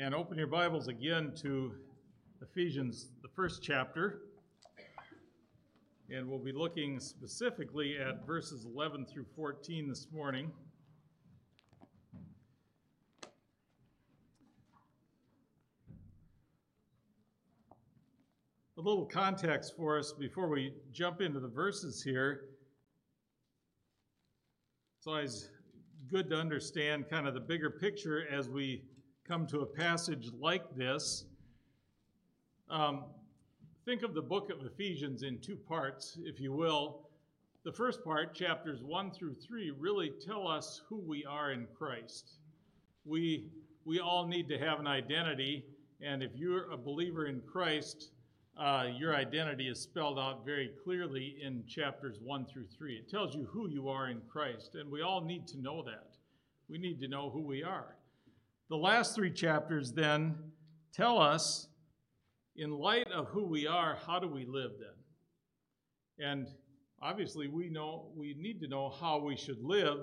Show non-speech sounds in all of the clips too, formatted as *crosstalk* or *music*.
And open your Bibles again to Ephesians, the first chapter. And we'll be looking specifically at verses 11 through 14 this morning. A little context for us before we jump into the verses here. It's always good to understand kind of the bigger picture as we come to a passage like this. Um, think of the book of Ephesians in two parts, if you will. The first part, chapters 1 through 3, really tell us who we are in Christ. We, we all need to have an identity, and if you're a believer in Christ, uh, your identity is spelled out very clearly in chapters 1 through 3. It tells you who you are in Christ, and we all need to know that. We need to know who we are. The last three chapters then tell us, in light of who we are, how do we live then? And obviously, we know we need to know how we should live,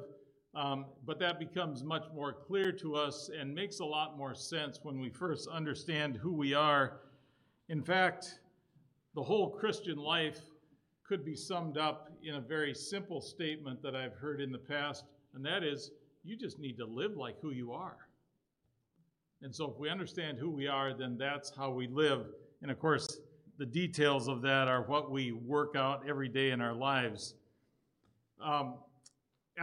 um, but that becomes much more clear to us and makes a lot more sense when we first understand who we are. In fact, the whole Christian life could be summed up in a very simple statement that I've heard in the past, and that is you just need to live like who you are. And so, if we understand who we are, then that's how we live. And of course, the details of that are what we work out every day in our lives. Um,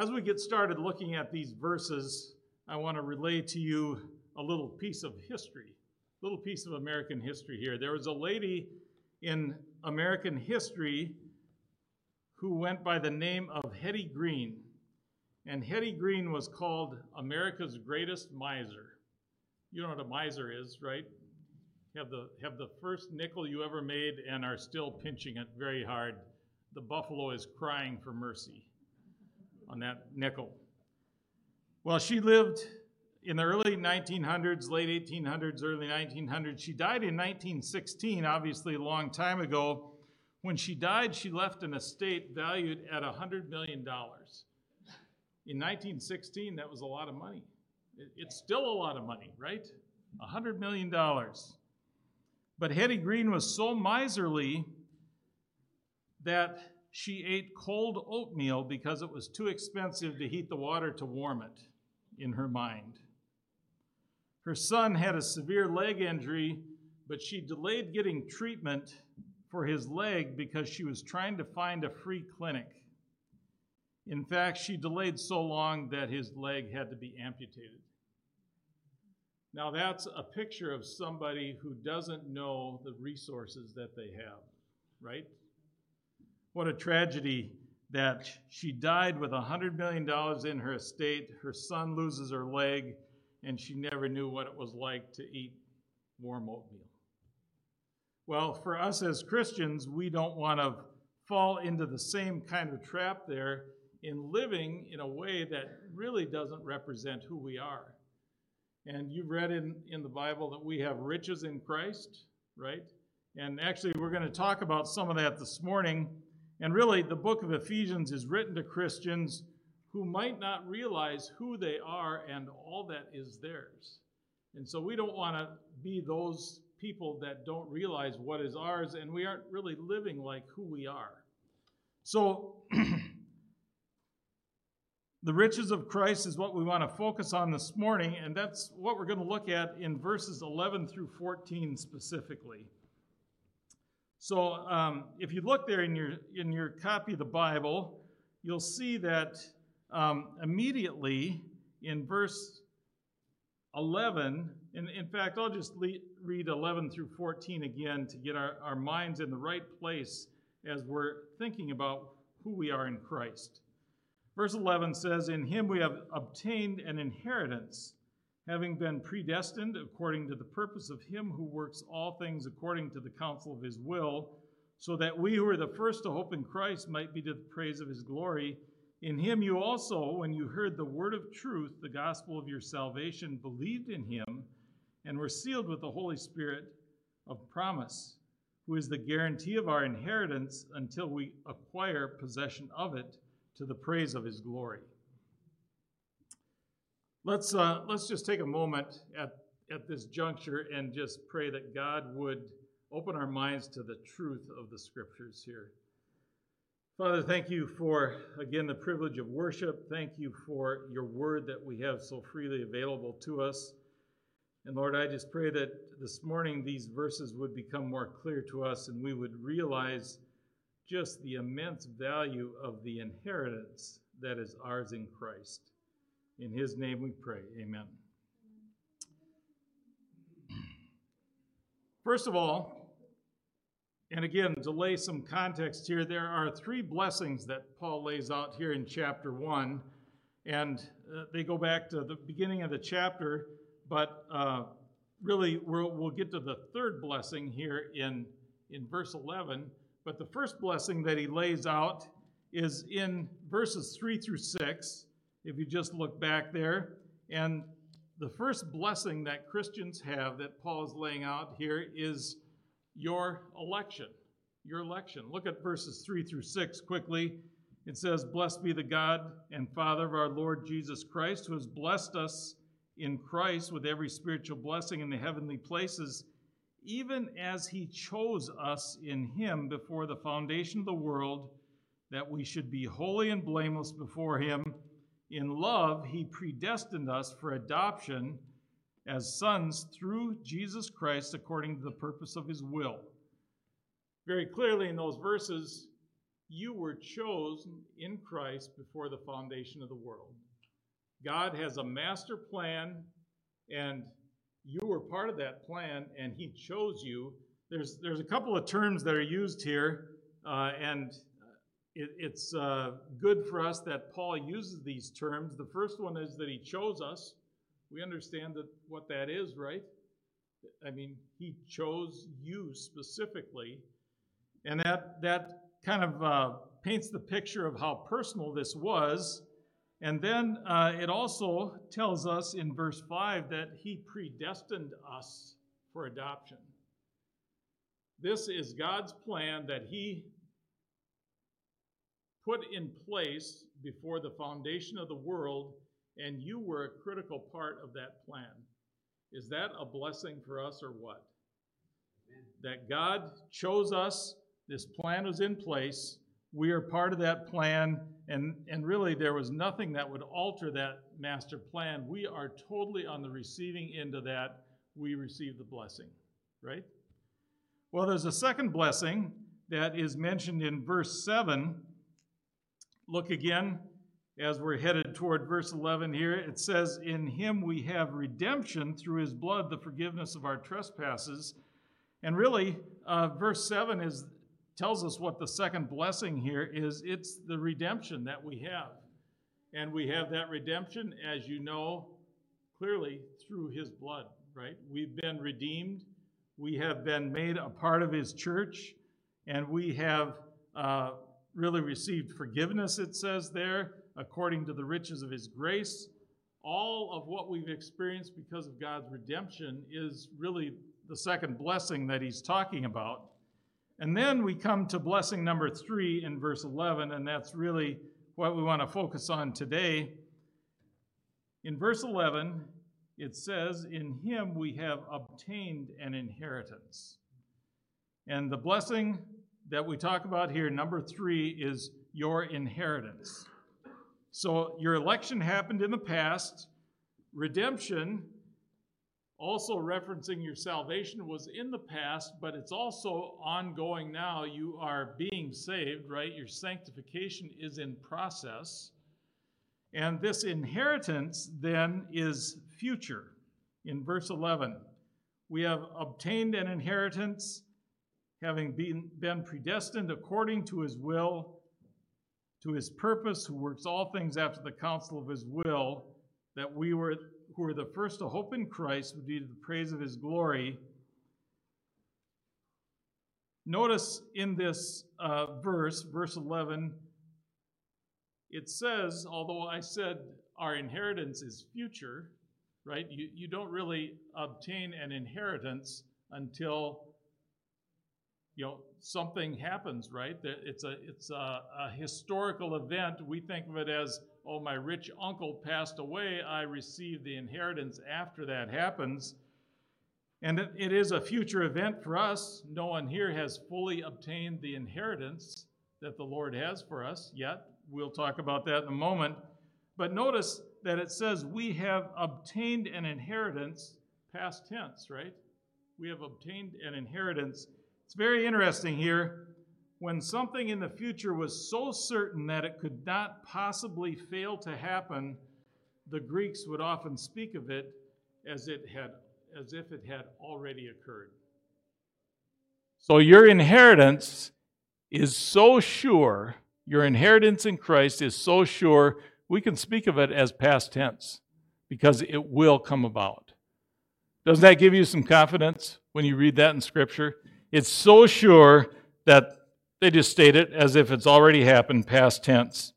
as we get started looking at these verses, I want to relay to you a little piece of history, a little piece of American history here. There was a lady in American history who went by the name of Hetty Green. And Hetty Green was called America's greatest miser. You know what a miser is, right? Have the, have the first nickel you ever made and are still pinching it very hard. The buffalo is crying for mercy on that nickel. Well, she lived in the early 1900s, late 1800s, early 1900s. She died in 1916, obviously a long time ago. When she died, she left an estate valued at $100 million. In 1916, that was a lot of money. It's still a lot of money, right? $100 million. But Hetty Green was so miserly that she ate cold oatmeal because it was too expensive to heat the water to warm it in her mind. Her son had a severe leg injury, but she delayed getting treatment for his leg because she was trying to find a free clinic. In fact, she delayed so long that his leg had to be amputated. Now, that's a picture of somebody who doesn't know the resources that they have, right? What a tragedy that she died with $100 million in her estate. Her son loses her leg, and she never knew what it was like to eat warm oatmeal. Well, for us as Christians, we don't want to fall into the same kind of trap there in living in a way that really doesn't represent who we are. And you've read in, in the Bible that we have riches in Christ, right? And actually, we're going to talk about some of that this morning. And really, the book of Ephesians is written to Christians who might not realize who they are and all that is theirs. And so we don't want to be those people that don't realize what is ours and we aren't really living like who we are. So, *clears throat* the riches of Christ is what we want to focus on this morning, and that's what we're going to look at in verses 11 through 14 specifically. So, um, if you look there in your in your copy of the Bible, you'll see that um, immediately in verse 11, and in fact, I'll just le- read 11 through 14 again to get our, our minds in the right place as we're thinking about who we are in Christ. Verse 11 says, In him we have obtained an inheritance, having been predestined according to the purpose of him who works all things according to the counsel of his will, so that we who are the first to hope in Christ might be to the praise of his glory. In him you also, when you heard the word of truth, the gospel of your salvation, believed in him and were sealed with the Holy Spirit of promise, who is the guarantee of our inheritance until we acquire possession of it to the praise of his glory. Let's, uh, let's just take a moment at at this juncture and just pray that God would open our minds to the truth of the scriptures here. Father, thank you for, again, the privilege of worship. Thank you for your word that we have so freely available to us. And Lord, I just pray that this morning these verses would become more clear to us and we would realize just the immense value of the inheritance that is ours in Christ. In his name we pray. Amen. First of all, and again, to lay some context here, there are three blessings that Paul lays out here in chapter 1. And uh, they go back to the beginning of the chapter, but uh, really we'll, get to the third blessing here in, in verse 11. But the first blessing that he lays out is in verses 3 through 6, if you just look back there. And the first blessing that Christians have that Paul is laying out here is your election. Your election. Look at verses 3 through 6 quickly. It says, Blessed be the God and Father of our Lord Jesus Christ, who has blessed us in Christ with every spiritual blessing in the heavenly places, even as he chose us in him before the foundation of the world, that we should be holy and blameless before him. In love, he predestined us for adoption as sons through Jesus Christ according to the purpose of his will. Very clearly in those verses, you were chosen in Christ before the foundation of the world. God has a master plan, and you were part of that plan, and He chose you. There's, there's a couple of terms that are used here, uh, and it, it's uh, good for us that Paul uses these terms. The first one is that He chose us. We understand that what that is, right? I mean, He chose you specifically, and that that kind of uh, paints the picture of how personal this was. And then uh, it also tells us in verse 5 that he predestined us for adoption. This is God's plan that he put in place before the foundation of the world, and you were a critical part of that plan. Is that a blessing for us or what? Amen. That God chose us this plan was in place. We are part of that plan, and, and really there was nothing that would alter that master plan. We are totally on the receiving end of that. We receive the blessing, right? Well, there's a second blessing that is mentioned in verse 7. Look again as we're headed toward verse 11 here. It says, In him we have redemption through his blood, the forgiveness of our trespasses. And really, uh, verse 7 is tells us what the second blessing here is it's the redemption that we have. And we have that redemption, as you know, clearly through his blood, right? We've been redeemed, we have been made a part of his church, and we have uh, really received forgiveness, it says there, according to the riches of his grace. All of what we've experienced because of God's redemption is really the second blessing that he's talking about. And then we come to blessing number three in verse 11, and that's really what we want to focus on today. In verse 11, it says, In him we have obtained an inheritance. And the blessing that we talk about here, number three, is your inheritance. So your election happened in the past, redemption also referencing your salvation was in the past, but it's also ongoing now. You are being saved, right? Your sanctification is in process. And this inheritance then is future. In verse 11, we have obtained an inheritance, having been, been predestined according to his will, to his purpose, who works all things after the counsel of his will, that we were who are the first to hope in Christ would be to the praise of his glory. Notice in this uh, verse, verse 11, it says, although I said our inheritance is future, right? You, you don't really obtain an inheritance until you know something happens, right? It's a it's a, a historical event. We think of it as oh, my rich uncle passed away, I receive the inheritance after that happens. And it- it is a future event for us. No one here has fully obtained the inheritance that the Lord has for us yet. We'll talk about that in a moment. But notice that it says we have obtained an inheritance, past tense, right? We have obtained an inheritance. It's very interesting here. When something in the future was so certain that it could not possibly fail to happen, the Greeks would often speak of it as it had as if it had already occurred. So your inheritance is so sure, your inheritance in Christ is so sure, we can speak of it as past tense because it will come about. Doesn't that give you some confidence when you read that in Scripture? It's so sure that they just state it as if it's already happened, past tense.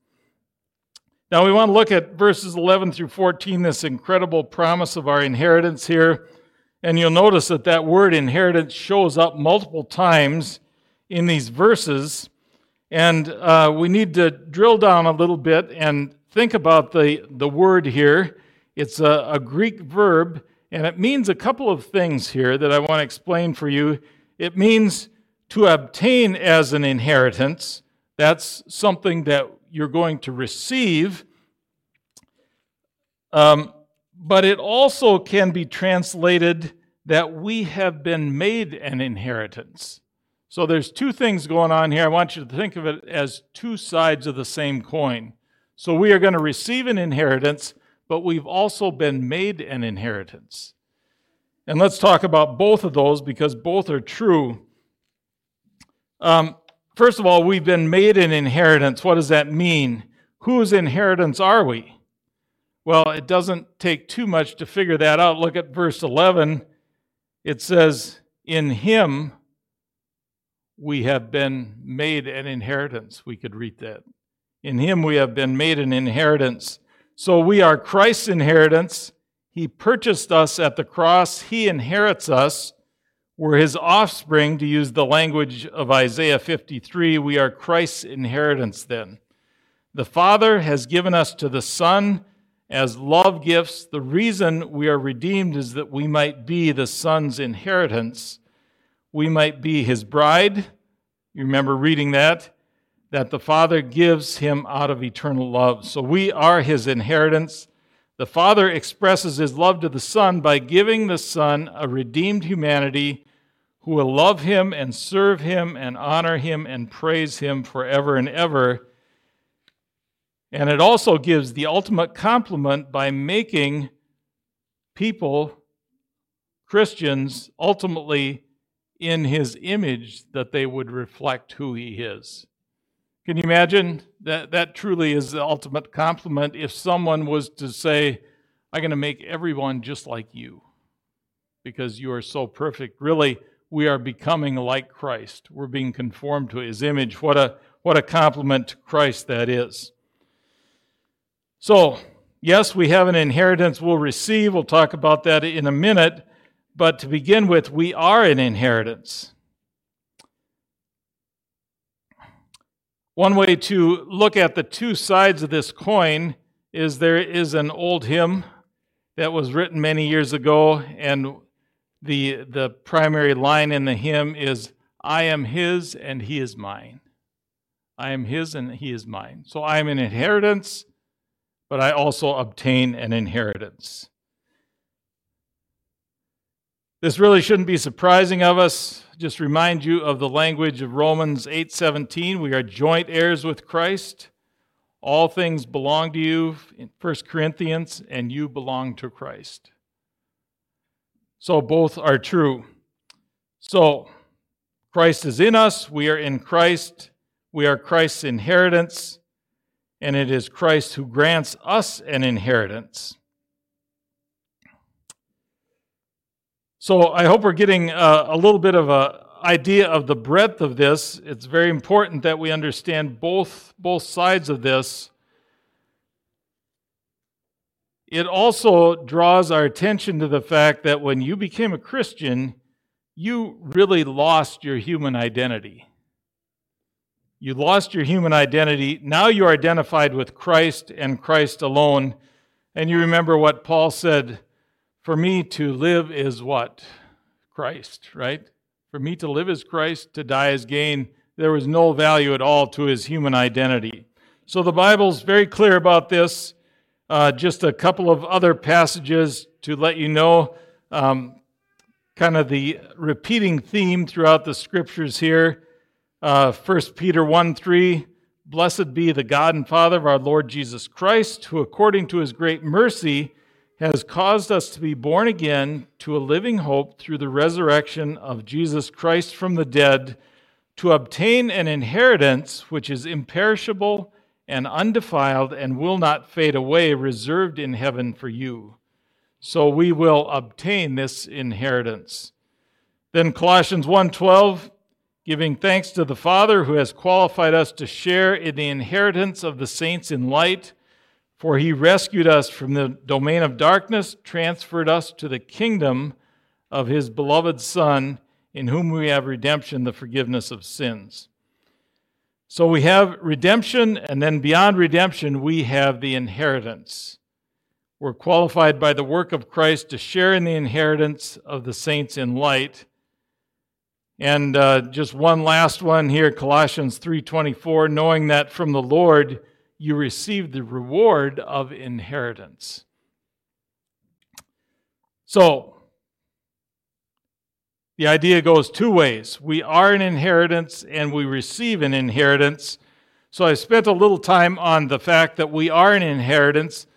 Now we want to look at verses 11 through 14, this incredible promise of our inheritance here. And you'll notice that that word inheritance shows up multiple times in these verses. And uh, we need to drill down a little bit and think about the, the word here. It's a, a Greek verb, and it means a couple of things here that I want to explain for you. It means to obtain as an inheritance, that's something that you're going to receive. Um, but it also can be translated that we have been made an inheritance. So there's two things going on here. I want you to think of it as two sides of the same coin. So we are going to receive an inheritance, but we've also been made an inheritance. And let's talk about both of those because both are true. Um, first of all, we've been made an inheritance. What does that mean? Whose inheritance are we? Well, it doesn't take too much to figure that out. Look at verse 11. It says, In him we have been made an inheritance. We could read that. In him we have been made an inheritance. So we are Christ's inheritance. He purchased us at the cross, He inherits us. We're His offspring, to use the language of Isaiah 53. We are Christ's inheritance then. The Father has given us to the Son as love gifts. The reason we are redeemed is that we might be the Son's inheritance. We might be His bride. You remember reading that? That the Father gives Him out of eternal love. So we are His inheritance. The Father expresses His love to the Son by giving the Son a redeemed humanity who will love Him and serve Him and honor Him and praise Him forever and ever. And it also gives the ultimate compliment by making people, Christians, ultimately in his image that they would reflect who he is. Can you imagine that that truly is the ultimate compliment if someone was to say, I'm going to make everyone just like you because you are so perfect. Really, we are becoming like Christ. We're being conformed to his image. What a what a compliment to Christ that is. So, yes, we have an inheritance we'll receive. We'll talk about that in a minute. But to begin with, we are an inheritance. One way to look at the two sides of this coin is there is an old hymn that was written many years ago, and the, the primary line in the hymn is, I am his and he is mine. I am his and he is mine. So I am an inheritance, but I also obtain an inheritance. This really shouldn't be surprising of us. Just remind you of the language of Romans 8:17. We are joint heirs with Christ. All things belong to you in 1 Corinthians, and you belong to Christ. So both are true. So Christ is in us, we are in Christ, we are Christ's inheritance, and it is Christ who grants us an inheritance. So I hope we're getting a, a little bit of an idea of the breadth of this. It's very important that we understand both, both sides of this. It also draws our attention to the fact that when you became a Christian, you really lost your human identity. You lost your human identity. Now you're identified with Christ and Christ alone. And you remember what Paul said for me to live is what? Christ, right? For me to live as Christ, to die as gain, there was no value at all to his human identity. So the Bible's very clear about this. Uh, just a couple of other passages to let you know um, kind of the repeating theme throughout the scriptures here. Uh, 1 Peter 1 3 Blessed be the God and Father of our Lord Jesus Christ, who according to his great mercy has caused us to be born again to a living hope through the resurrection of Jesus Christ from the dead, to obtain an inheritance which is imperishable and undefiled and will not fade away, reserved in heaven for you. So we will obtain this inheritance. Then Colossians 1:12 giving thanks to the Father who has qualified us to share in the inheritance of the saints in light, for he rescued us from the domain of darkness, transferred us to the kingdom of his beloved Son, in whom we have redemption, the forgiveness of sins. So we have redemption, and then beyond redemption, we have the inheritance. We're qualified by the work of Christ to share in the inheritance of the saints in light. And uh, just one last one here, Colossians 3:24, knowing that from the Lord you receive the reward of inheritance. So, the idea goes two ways. We are an inheritance and we receive an inheritance. So I spent a little time on the fact that we are an inheritance,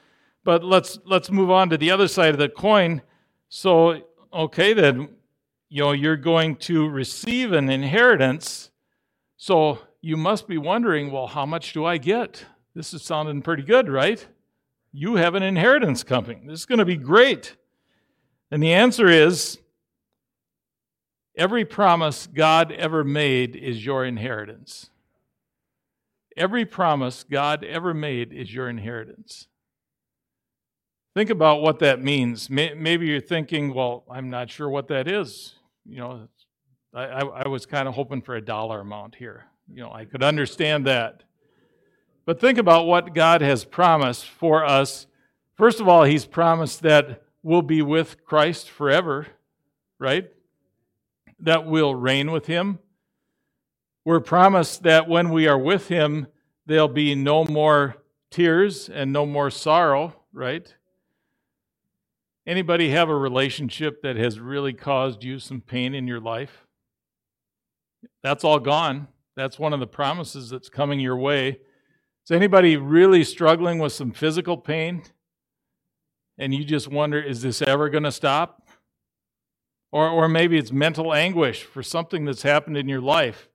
but let's let's move on to the other side of the coin. So, okay, then you know, you're going to receive an inheritance. So you must be wondering, well, how much do I get? This is sounding pretty good, right? You have an inheritance coming. This is going to be great. And the answer is every promise God ever made is your inheritance. Every promise God ever made is your inheritance. Think about what that means. Maybe you're thinking, well, I'm not sure what that is you know, I, I was kind of hoping for a dollar amount here. You know, I could understand that. But think about what God has promised for us. First of all, He's promised that we'll be with Christ forever, right? That we'll reign with Him. We're promised that when we are with Him, there'll be no more tears and no more sorrow, right? Anybody have a relationship that has really caused you some pain in your life? That's all gone. That's one of the promises that's coming your way. Is anybody really struggling with some physical pain? And you just wonder, is this ever going to stop? Or, or maybe it's mental anguish for something that's happened in your life.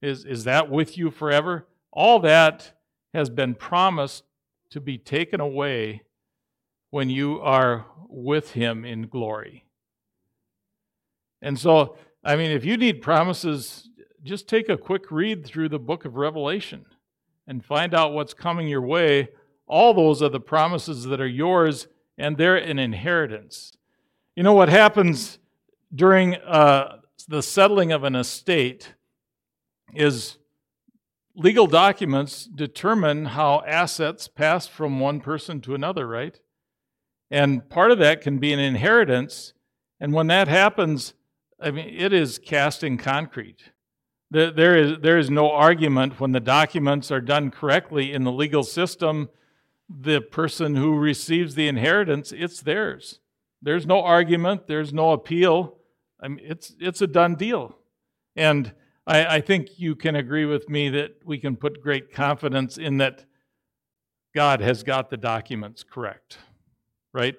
Is, is that with you forever? All that has been promised to be taken away when you are with him in glory. And so, I mean, if you need promises, just take a quick read through the book of Revelation and find out what's coming your way. All those are the promises that are yours, and they're an inheritance. You know what happens during uh, the settling of an estate is legal documents determine how assets pass from one person to another, right? And part of that can be an inheritance. And when that happens, I mean, it is casting concrete. There is, there is no argument when the documents are done correctly in the legal system. The person who receives the inheritance, it's theirs. There's no argument, there's no appeal. I mean, it's, it's a done deal. And I, I think you can agree with me that we can put great confidence in that God has got the documents correct right?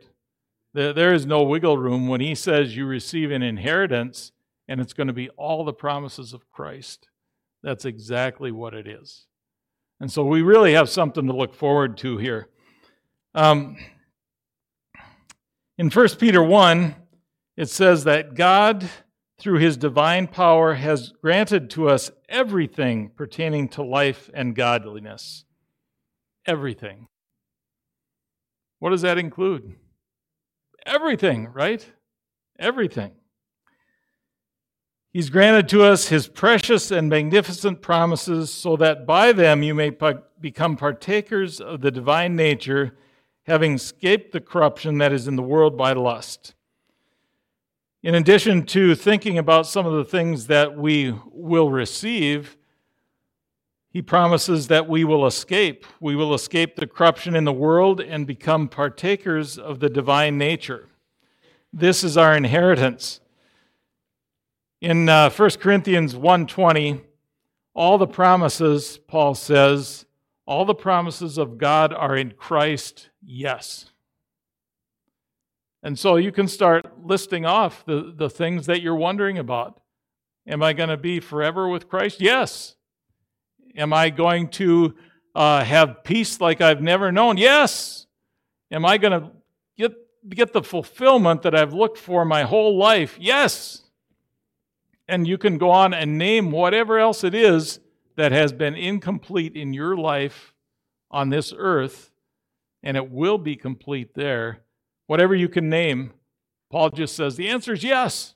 There, There is no wiggle room when he says you receive an inheritance and it's going to be all the promises of Christ. That's exactly what it is. And so we really have something to look forward to here. Um, in 1 Peter 1, it says that God, through his divine power, has granted to us everything pertaining to life and godliness. Everything. What does that include? Everything, right? Everything. He's granted to us his precious and magnificent promises so that by them you may become partakers of the divine nature, having escaped the corruption that is in the world by lust. in addition to thinking about some of the things that we will receive, he promises that we will escape. We will escape the corruption in the world and become partakers of the divine nature. This is our inheritance. In uh, 1 Corinthians 1:20, all the promises, Paul says, all the promises of God are in Christ, yes. And so you can start listing off the, the things that you're wondering about. Am I going to be forever with Christ? Yes. Am I going to uh, have peace like I've never known? Yes. Am I going to get, get the fulfillment that I've looked for my whole life? Yes. And you can go on and name whatever else it is that has been incomplete in your life on this earth, and it will be complete there. Whatever you can name, Paul just says the answer is yes.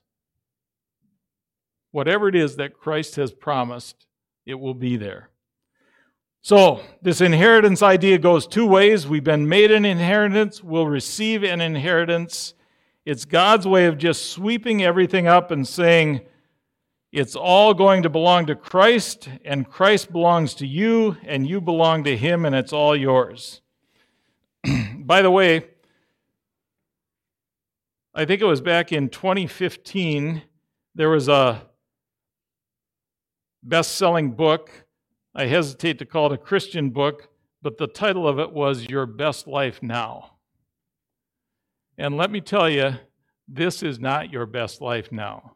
Whatever it is that Christ has promised, it will be there. So, this inheritance idea goes two ways. We've been made an inheritance, we'll receive an inheritance. It's God's way of just sweeping everything up and saying, it's all going to belong to Christ, and Christ belongs to you, and you belong to Him, and it's all yours. *clears throat* By the way, I think it was back in 2015, there was a best selling book. I hesitate to call it a Christian book, but the title of it was Your Best Life Now. And let me tell you, this is not your best life now.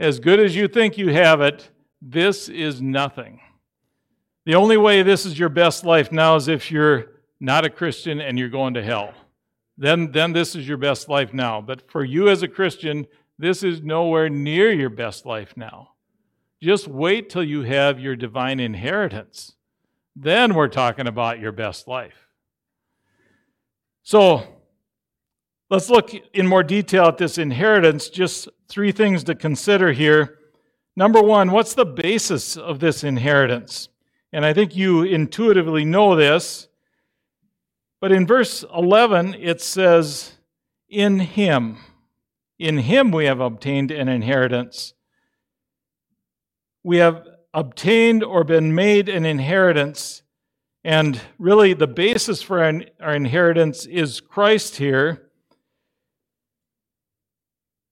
As good as you think you have it, this is nothing. The only way this is your best life now is if you're not a Christian and you're going to hell. Then, then this is your best life now. But for you as a Christian, this is nowhere near your best life now. Just wait till you have your divine inheritance. Then we're talking about your best life. So, Let's look in more detail at this inheritance. Just three things to consider here. Number one, what's the basis of this inheritance? And I think you intuitively know this. But in verse 11, it says, In him. In him we have obtained an inheritance. We have obtained or been made an inheritance. And really, the basis for our, inheritance is Christ here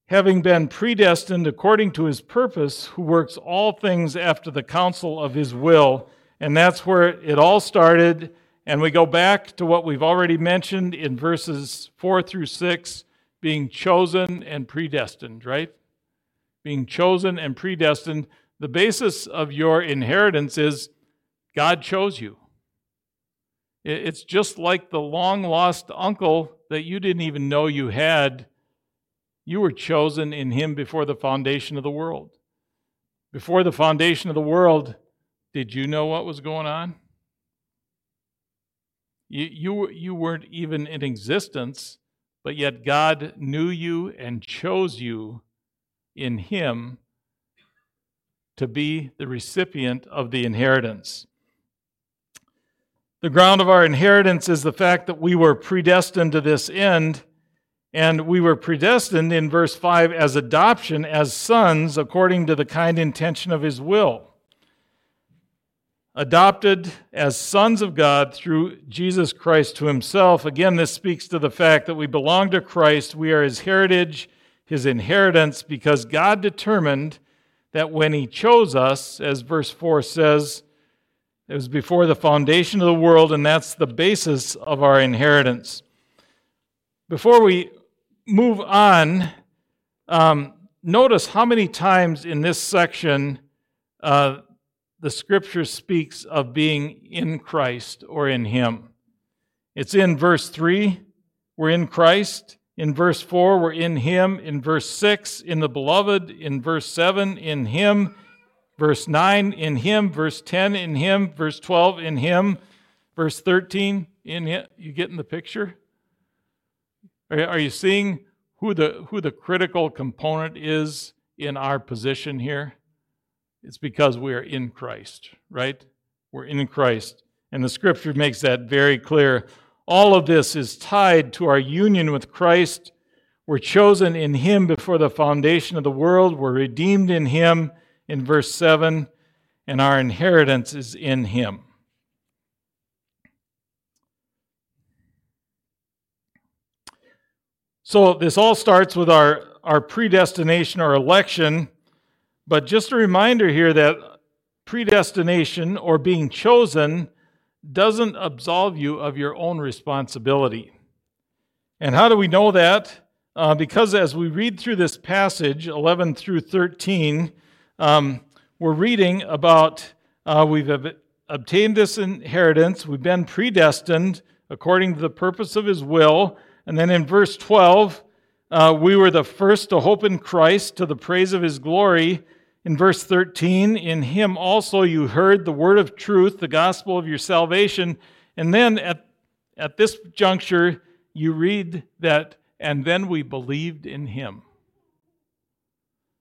having been predestined according to his purpose, who works all things after the counsel of his will. And that's where it all started. And we go back to what we've already mentioned in verses 4 through 6 being chosen and predestined, right? Being chosen and predestined. The basis of your inheritance is God chose you. It's just like the long lost uncle that you didn't even know you had you were chosen in him before the foundation of the world. Before the foundation of the world, did you know what was going on? You, you, you weren't even in existence, but yet God knew you and chose you in him to be the recipient of the inheritance. The ground of our inheritance is the fact that we were predestined to this end and we were predestined in verse 5 as adoption as sons according to the kind intention of his will. Adopted as sons of God through Jesus Christ to himself. Again, this speaks to the fact that we belong to Christ. We are his heritage, his inheritance, because God determined that when he chose us, as verse 4 says, it was before the foundation of the world, and that's the basis of our inheritance. Before we move on, um, notice how many times in this section uh, the scripture speaks of being in Christ or in Him. It's in verse 3, we're in Christ. In verse 4, we're in Him. In verse 6, in the beloved. In verse 7, in Him. Verse 9, in Him. Verse 10, in Him. Verse 12, in Him. Verse 13, in Him. You getting the picture? Are you seeing who the, who the critical component is in our position here? It's because we are in Christ, right? We're in Christ. And the scripture makes that very clear. All of this is tied to our union with Christ. We're chosen in Him before the foundation of the world. We're redeemed in Him in verse 7, and our inheritance is in Him. So this all starts with our, our predestination or election. But just a reminder here that predestination or being chosen doesn't absolve you of your own responsibility. And how do we know that? Uh, because as we read through this passage, 11 through 13, um, we're reading about uh, we've obtained this inheritance, we've been predestined according to the purpose of his will. And then in verse 12, uh, we were the first to hope in Christ to the praise of his glory. In verse 13, in him also you heard the word of truth, the gospel of your salvation. And then at, at this juncture, you read that, and then we believed in him.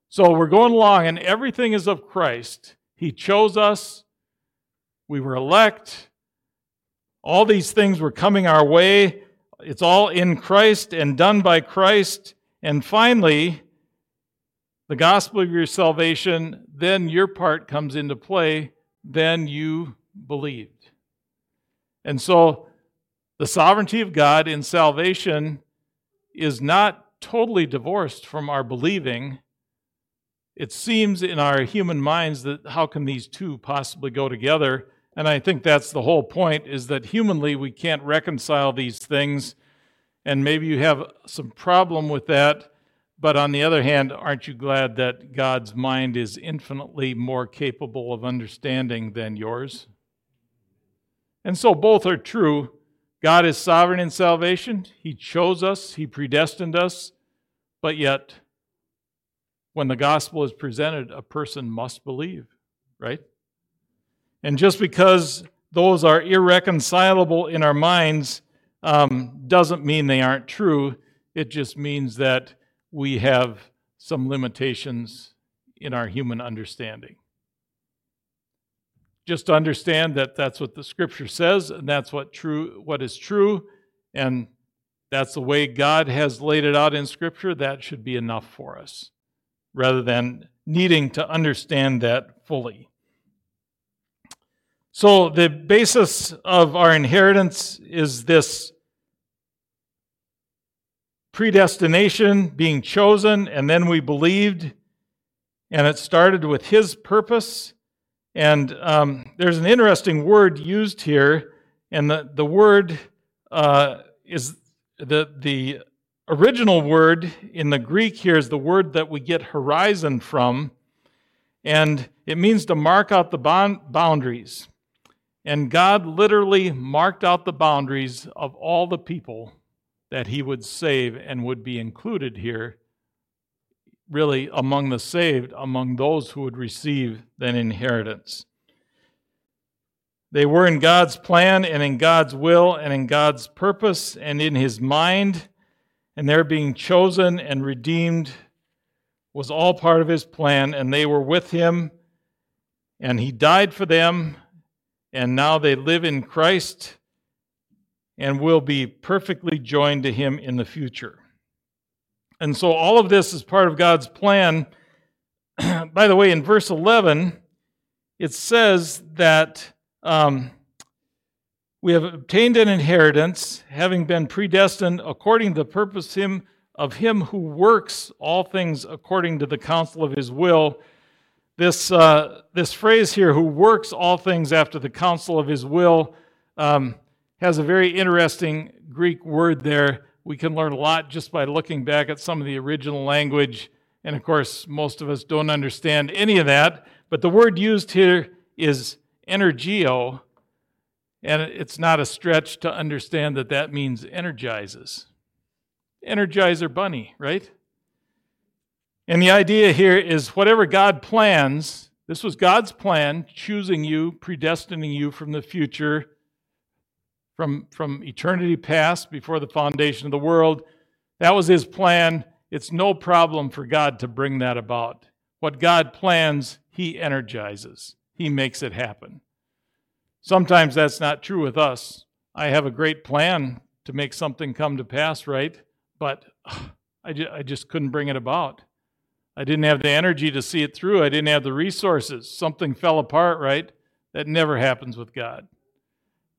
So we're going along, and everything is of Christ. He chose us, we were elect, all these things were coming our way. It's all in Christ and done by Christ. And finally, the gospel of your salvation, then your part comes into play. Then you believed. And so the sovereignty of God in salvation is not totally divorced from our believing. It seems in our human minds that how can these two possibly go together? And I think that's the whole point is that humanly we can't reconcile these things. And maybe you have some problem with that. But on the other hand, aren't you glad that God's mind is infinitely more capable of understanding than yours? And so both are true. God is sovereign in salvation. He chose us, He predestined us, but yet, when the gospel is presented, a person must believe, right? And just because those are irreconcilable in our minds um, doesn't mean they aren't true. It just means that we have some limitations in our human understanding. Just understand that that's what the scripture says and that's what true what is true and that's the way God has laid it out in scripture that should be enough for us rather than needing to understand that fully. So, the basis of our inheritance is this predestination, being chosen, and then we believed, and it started with His purpose. And um, there's an interesting word used here, and the, the word uh, is the, the original word in the Greek here is the word that we get horizon from, and it means to mark out the boundaries. And God literally marked out the boundaries of all the people that he would save and would be included here, really among the saved, among those who would receive that inheritance. They were in God's plan and in God's will and in God's purpose and in his mind, and their being chosen and redeemed was all part of his plan, and they were with him, and he died for them and now they live in Christ and will be perfectly joined to Him in the future. And so all of this is part of God's plan. *clears throat* By the way, in verse 11, it says that um, we have obtained an inheritance, having been predestined according to the purpose him, of Him who works all things according to the counsel of His will this, uh, this phrase here, who works all things after the counsel of his will, um, has a very interesting Greek word there. We can learn a lot just by looking back at some of the original language. And of course, most of us don't understand any of that. But the word used here is energeo. And it's not a stretch to understand that that means energizes. Energizer bunny, right? And the idea here is whatever God plans, this was God's plan, choosing you, predestining you from the future, from, from eternity past, before the foundation of the world. That was His plan. It's no problem for God to bring that about. What God plans, He energizes, He makes it happen. Sometimes that's not true with us. I have a great plan to make something come to pass, right? But *sighs* I, ju- I just couldn't bring it about. I didn't have the energy to see it through. I didn't have the resources. Something fell apart, right? That never happens with God.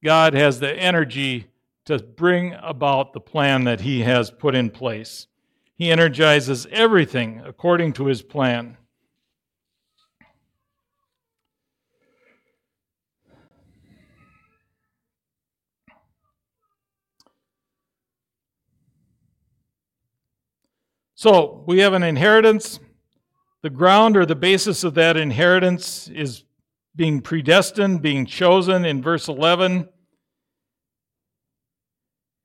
God has the energy to bring about the plan that He has put in place. He energizes everything according to His plan. So we have an inheritance. The ground or the basis of that inheritance is being predestined, being chosen in verse 11.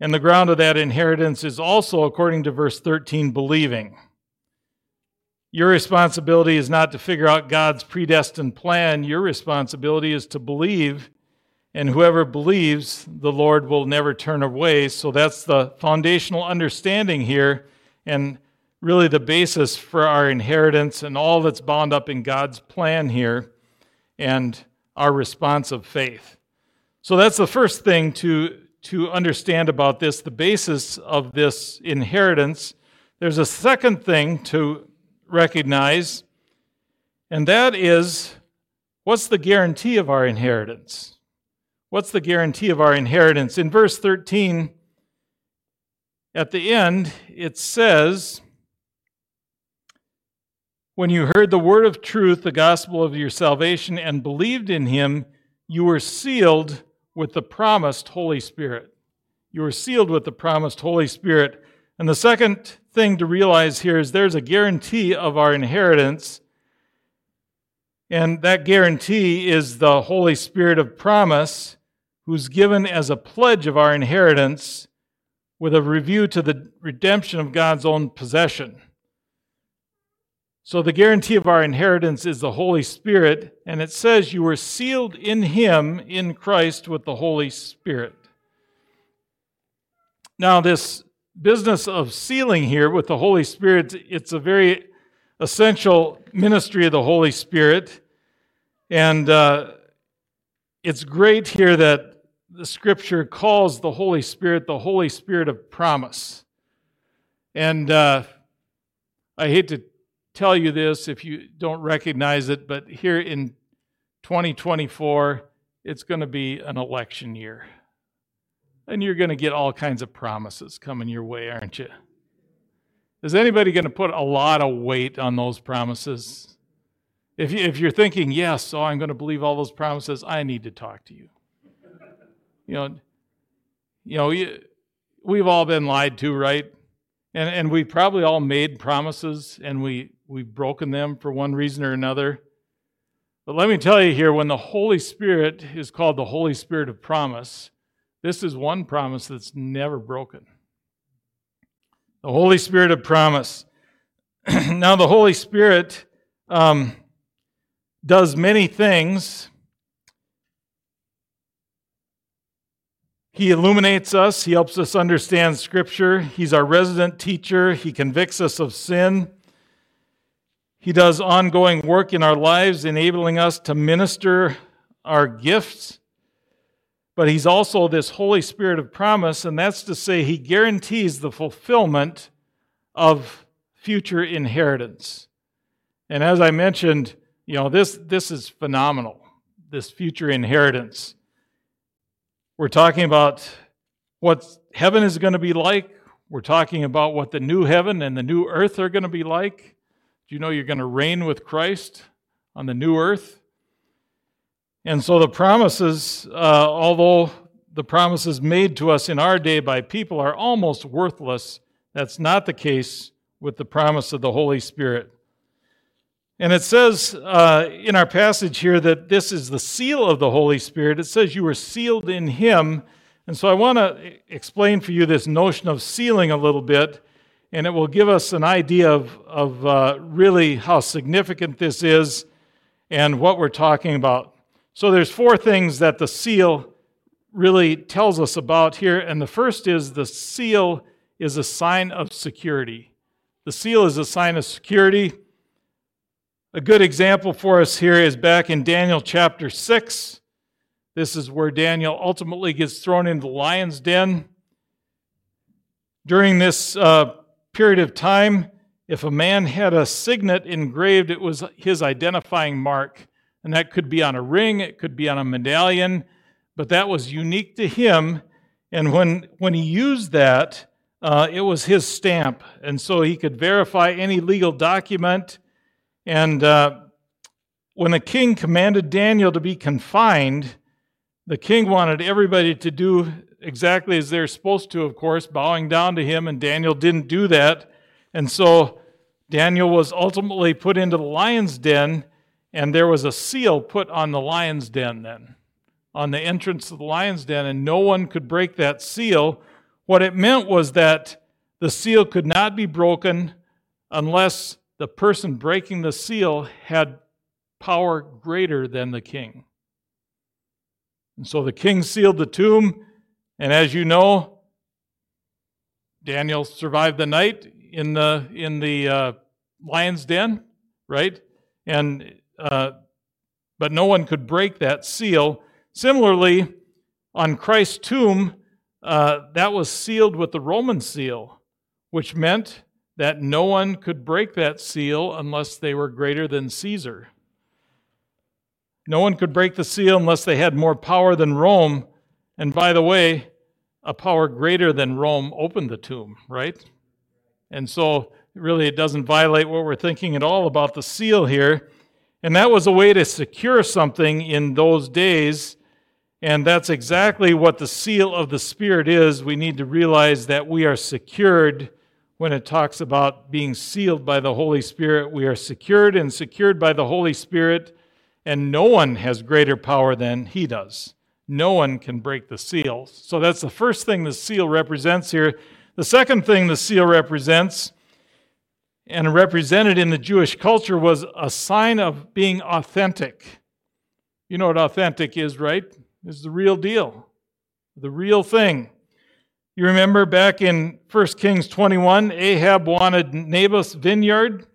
And the ground of that inheritance is also, according to verse 13, believing. Your responsibility is not to figure out God's predestined plan. Your responsibility is to believe. And whoever believes, the Lord will never turn away. So that's the foundational understanding here. And really the basis for our inheritance and all that's bound up in God's plan here and our response of faith. So that's the first thing to, to understand about this, the basis of this inheritance. There's a second thing to recognize, and that is what's the guarantee of our inheritance? What's the guarantee of our inheritance? In verse 13, at the end, it says, when you heard the word of truth, the gospel of your salvation, and believed in him, you were sealed with the promised Holy Spirit. You were sealed with the promised Holy Spirit. And the second thing to realize here is there's a guarantee of our inheritance. And that guarantee is the Holy Spirit of promise, who's given as a pledge of our inheritance with a review to the redemption of God's own possession. So, the guarantee of our inheritance is the Holy Spirit, and it says you were sealed in Him, in Christ, with the Holy Spirit. Now, this business of sealing here with the Holy Spirit, it's a very essential ministry of the Holy Spirit. And uh, it's great here that the scripture calls the Holy Spirit the Holy Spirit of promise. And uh, I hate to tell you this if you don't recognize it, but here in 2024, it's going to be an election year. And you're going to get all kinds of promises coming your way, aren't you? Is anybody going to put a lot of weight on those promises? If, you, if you're thinking, yes, oh, I'm going to believe all those promises, I need to talk to you. You know, you know, we've all been lied to, right? And, and we probably all made promises and we, we've broken them for one reason or another. But let me tell you here when the Holy Spirit is called the Holy Spirit of promise, this is one promise that's never broken. The Holy Spirit of promise. *clears throat* now, the Holy Spirit um, does many things He illuminates us, He helps us understand Scripture. He's our resident teacher, He convicts us of sin. He does ongoing work in our lives, enabling us to minister our gifts. But He's also this Holy Spirit of promise, and that's to say, He guarantees the fulfillment of future inheritance. And as I mentioned, you know, this, this is phenomenal, this future inheritance. We're talking about what heaven is going to be like. We're talking about what the new heaven and the new earth are going to be like. Do you know you're going to reign with Christ on the new earth? And so the promises, uh, although the promises made to us in our day by people are almost worthless, that's not the case with the promise of the Holy Spirit. And it says uh, in our passage here that this is the seal of the Holy Spirit. It says you were sealed in Him. And so I want to explain for you this notion of sealing a little bit, and it will give us an idea of, of uh, really how significant this is and what we're talking about. So there's four things that the seal really tells us about here. And the first is the seal is a sign of security. The seal is a sign of security. A good example for us here is back in Daniel chapter 6. This is where Daniel ultimately gets thrown into the lion's den. During this uh, period of time, if a man had a signet engraved, it was his identifying mark. And that could be on a ring, it could be on a medallion, but that was unique to him. And when, when he used that, uh, it was his stamp. And so he could verify any legal document. And uh, when the king commanded Daniel to be confined, the king wanted everybody to do exactly as they're supposed to, of course, bowing down to him, and Daniel didn't do that. And so Daniel was ultimately put into the lion's den, and there was a seal put on the lion's den then, on the entrance of the lion's den, and no one could break that seal. What it meant was that the seal could not be broken unless the person breaking the seal had power greater than the king. And so the king sealed the tomb, and as you know, Daniel survived the night in the in the uh, lion's den, right? And uh, but no one could break that seal. Similarly, on Christ's tomb, uh, that was sealed with the Roman seal, which meant that no one could break that seal unless they were greater than Caesar. No one could break the seal unless they had more power than Rome. And by the way, a power greater than Rome opened the tomb, right? And so really it doesn't violate what we're thinking at all about the seal here. And that was a way to secure something in those days. And that's exactly what the seal of the Spirit is. We need to realize that we are secured when it talks about being sealed by the Holy Spirit. We are secured and secured by the Holy Spirit, and no one has greater power than He does. No one can break the seal. So that's the first thing the seal represents here. The second thing the seal represents and represented in the Jewish culture was a sign of being authentic. You know what authentic is, right? Is the real deal, the real thing. You remember back in 1 Kings 21, Ahab wanted Naboth's vineyard,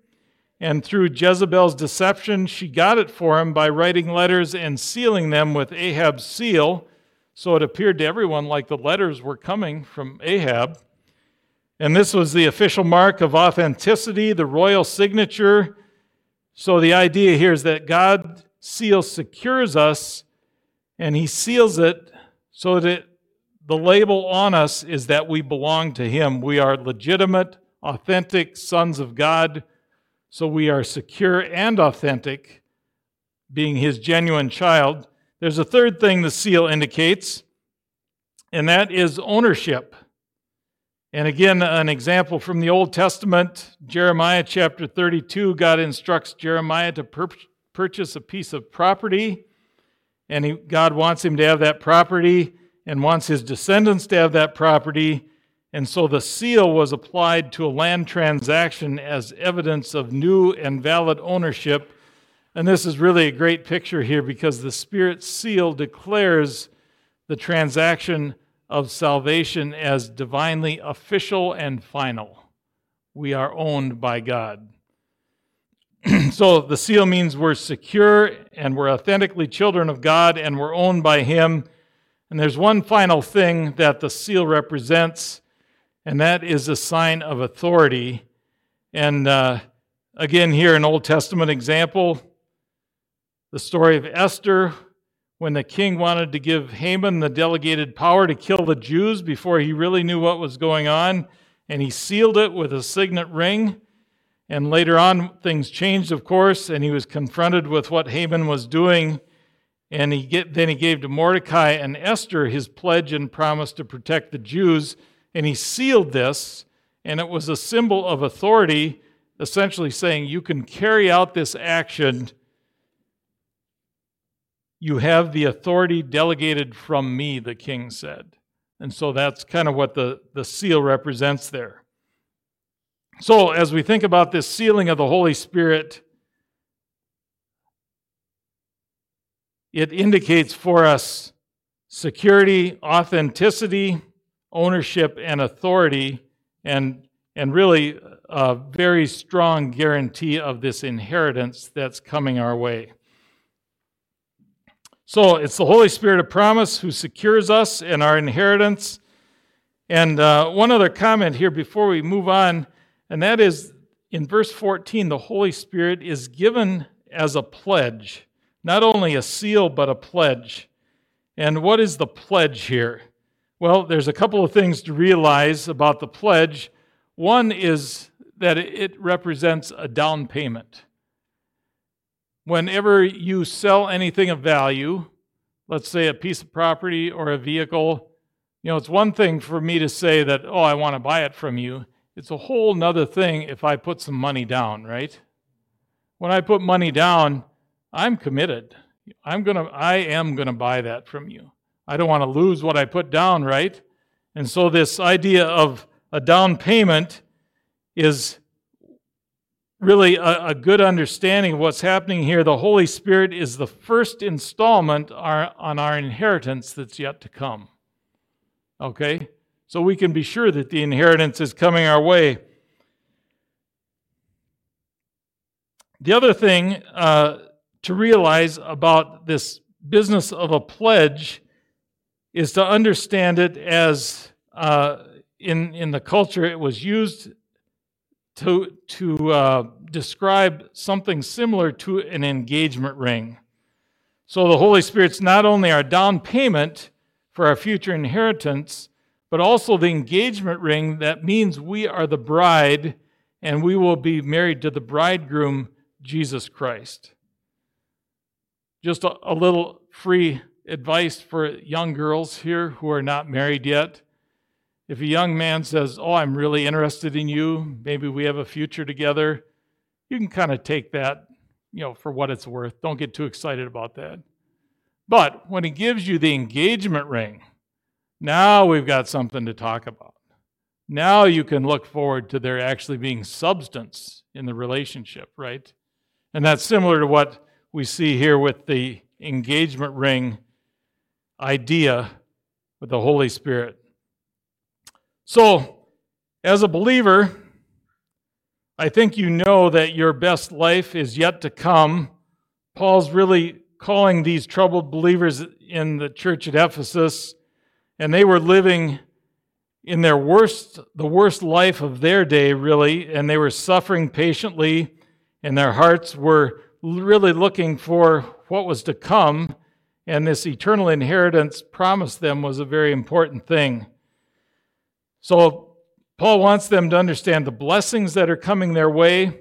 and through Jezebel's deception, she got it for him by writing letters and sealing them with Ahab's seal. So it appeared to everyone like the letters were coming from Ahab. And this was the official mark of authenticity, the royal signature. So the idea here is that God's seal secures us, and He seals it so that the label on us is that we belong to Him. We are legitimate, authentic sons of God. So we are secure and authentic, being His genuine child. There's a third thing the seal indicates, and that is ownership. And again, an example from the Old Testament, Jeremiah chapter 32, God instructs Jeremiah to pur- purchase a piece of property, and he, God wants him to have that property and wants his descendants to have that property. And so the seal was applied to a land transaction as evidence of new and valid ownership. And this is really a great picture here because the Spirit seal declares the transaction of salvation as divinely official and final. We are owned by God. *clears throat* so the seal means we're secure and we're authentically children of God and we're owned by Him. And there's one final thing that the seal represents, and that is a sign of authority. And uh, again, here, an Old Testament example the story of Esther, when the king wanted to give Haman the delegated power to kill the Jews before he really knew what was going on, and he sealed it with a signet ring. And later on, things changed, of course, and he was confronted with what Haman was doing. And he get, then he gave to Mordecai and Esther his pledge and promise to protect the Jews. And he sealed this, and it was a symbol of authority, essentially saying, You can carry out this action you have the authority delegated from me, the king said. And so that's kind of what the, the seal represents there. So, as we think about this sealing of the Holy Spirit, it indicates for us security, authenticity, ownership, and authority, and, and really a very strong guarantee of this inheritance that's coming our way. So it's the Holy Spirit of promise who secures us and our inheritance. And uh, one other comment here before we move on and that is in verse 14, the Holy Spirit is given as a pledge, not only a seal, but a pledge. And what is the pledge here? Well, there's a couple of things to realize about the pledge. One is that it represents a down payment. Whenever you sell anything of value, let's say a piece of property or a vehicle, you know, it's one thing for me to say that, oh, I want to buy it from you. It's a whole nother thing if I put some money down, right? When I put money down, I'm committed. I'm gonna I am gonna buy that from you. I don't want to lose what I put down, right? And so this idea of a down payment is really a, a, good understanding of what's happening here. The Holy Spirit is the first installment our, on our inheritance that's yet to come. Okay? So we can be sure that the inheritance is coming our way. The other thing uh, to realize about this business of a pledge is to understand it as uh, in, in the culture it was used to, to uh, describe something similar to an engagement ring. So the Holy Spirit's not only our down payment for our future inheritance, but also the engagement ring that means we are the bride and we will be married to the bridegroom, Jesus Christ. Just a, a little free advice for young girls here who are not married yet. If a young man says, Oh, I'm really interested in you, maybe we have a future together, you can kind of take that, you know, for what it's worth. Don't get too excited about that. But when he gives you the engagement ring, now we've got something to talk about. Now you can look forward to there actually being substance in the relationship, right? And that's similar to what we see here with the engagement ring idea with the Holy Spirit. So, as a believer, I think you know that your best life is yet to come. Paul's really calling these troubled believers in the church at Ephesus, and they were living in their worst, the worst life of their day, really, and they were suffering patiently, and their hearts were really looking for what was to come, and this eternal inheritance promised them was a very important thing. So, Paul wants them to understand the blessings that are coming their way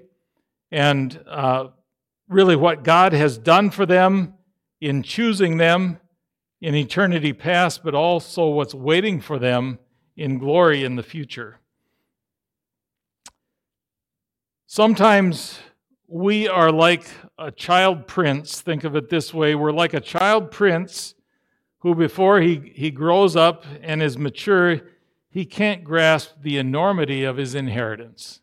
and uh, really what God has done for them in choosing them in eternity past, but also what's waiting for them in glory in the future. Sometimes we are like a child prince. Think of it this way we're like a child prince who, before he, he grows up and is mature, he can't grasp the enormity of his inheritance.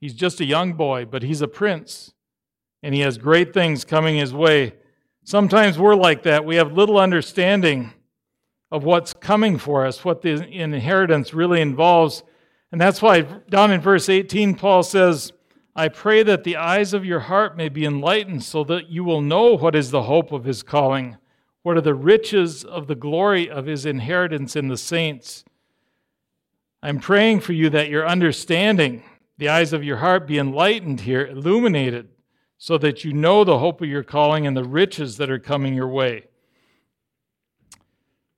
He's just a young boy, but he's a prince, and he has great things coming his way. Sometimes we're like that. We have little understanding of what's coming for us, what the inheritance really involves. And that's why down in verse 18, Paul says, I pray that the eyes of your heart may be enlightened so that you will know what is the hope of his calling what are the riches of the glory of his inheritance in the saints? I'm praying for you that your understanding, the eyes of your heart be enlightened here, illuminated, so that you know the hope of your calling and the riches that are coming your way.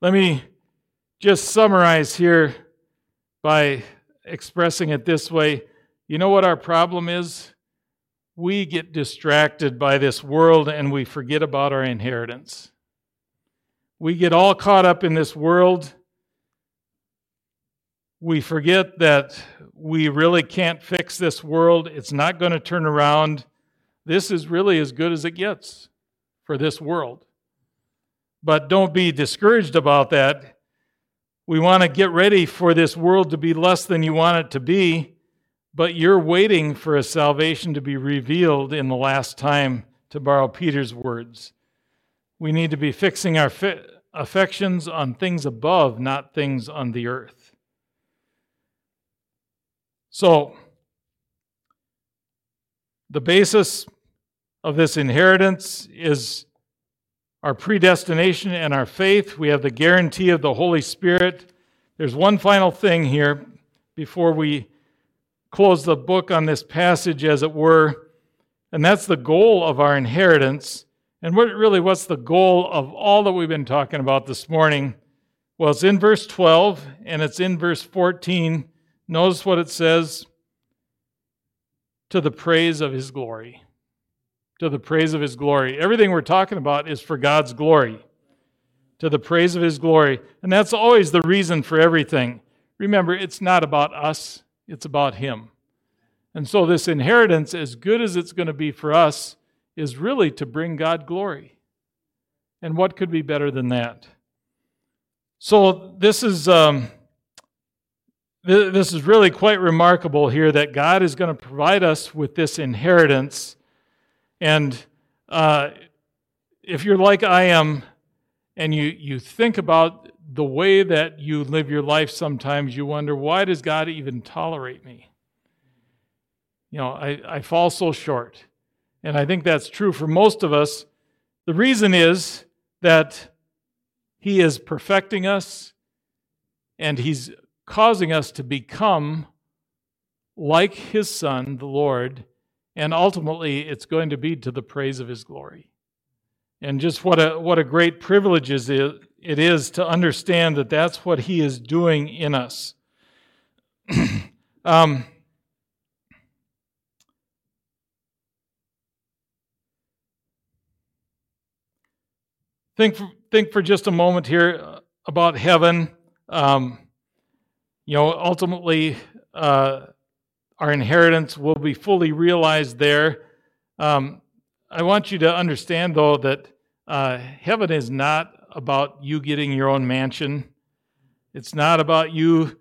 Let me just summarize here by expressing it this way. You know what our problem is? We get distracted by this world and we forget about our inheritance. We get all caught up in this world. We forget that we really can't fix this world. It's not going to turn around. This is really as good as it gets for this world. But don't be discouraged about that. We want to get ready for this world to be less than you want it to be, but you're waiting for a salvation to be revealed in the last time, to borrow Peter's words. We need to be fixing our fit affections on things above, not things on the earth. So, the basis of this inheritance is our predestination and our faith. We have the guarantee of the Holy Spirit. There's one final thing here before we close the book on this passage, as it were. And that's the goal of our inheritance. And what really, what's the goal of all that we've been talking about this morning? Well, it's in verse 12 and it's in verse 14. Notice what it says to the praise of his glory. To the praise of his glory. Everything we're talking about is for God's glory. To the praise of his glory. And that's always the reason for everything. Remember, it's not about us, it's about him. And so, this inheritance, as good as it's going to be for us, is really to bring God glory. And what could be better than that? So, this is. Um, this is really quite remarkable here that God is going to provide us with this inheritance. And uh, if you're like I am, and you, you think about the way that you live your life, sometimes you wonder, why does God even tolerate me? You know, I, I fall so short. And I think that's true for most of us. The reason is that He is perfecting us and He's causing us to become like His Son, the Lord, and ultimately it's going to be to the praise of His glory. And just what a, what a great privilege is it, it is to understand that that's what He is doing in us. *clears throat* um, Think for, think for just a moment here uh, about heaven. Um, you know, ultimately, uh, our inheritance will be fully realized there. Um, I want you to understand, though, that uh, heaven is not about you getting your own mansion. It's not about you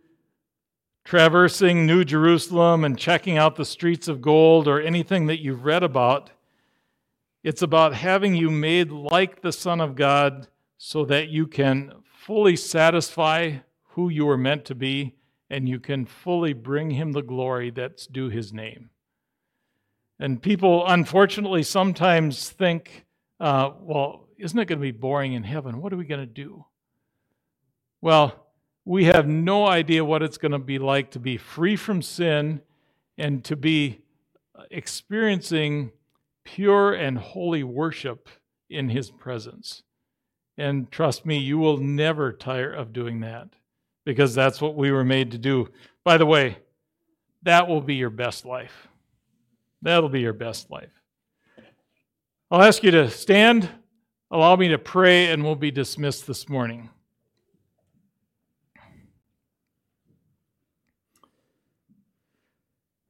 traversing New Jerusalem and checking out the streets of gold or anything that you've read about. It's about having you made like the Son of God so that you can fully satisfy who you were meant to be and you can fully bring him the glory that's due his name. And people, unfortunately, sometimes think, uh, well, isn't it going to be boring in heaven? What are we going to do? Well, we have no idea what it's going to be like to be free from sin and to be experiencing pure and holy worship in His presence. And trust me, you will never tire of doing that because that's what we were made to do. By the way, that will be your best life. That'll be your best life. I'll ask you to stand, allow me to pray, and we'll be dismissed this morning.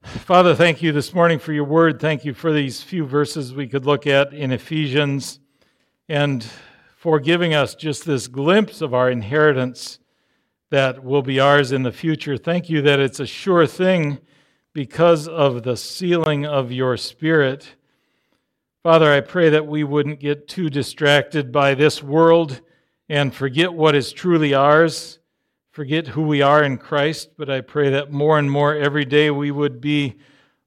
Father, thank you this morning for your word. Thank you for these few verses we could look at in Ephesians and for giving us just this glimpse of our inheritance that will be ours in the future. Thank you that it's a sure thing because of the sealing of your Spirit. Father, I pray that we wouldn't get too distracted by this world and forget what is truly ours forget who we are in Christ, but I pray that more and more every day we would be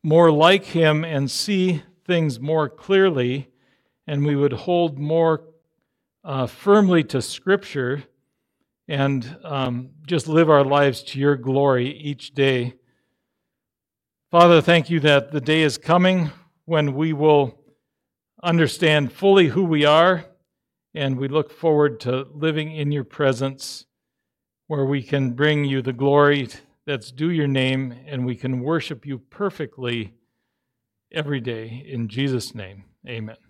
more like Him and see things more clearly, and we would hold more uh, firmly to Scripture and um, just live our lives to your glory each day. Father, thank you that the day is coming when we will understand fully who we are, and we look forward to living in your presence where we can bring you the glory that's due your name and we can worship you perfectly every day. In Jesus' name, amen.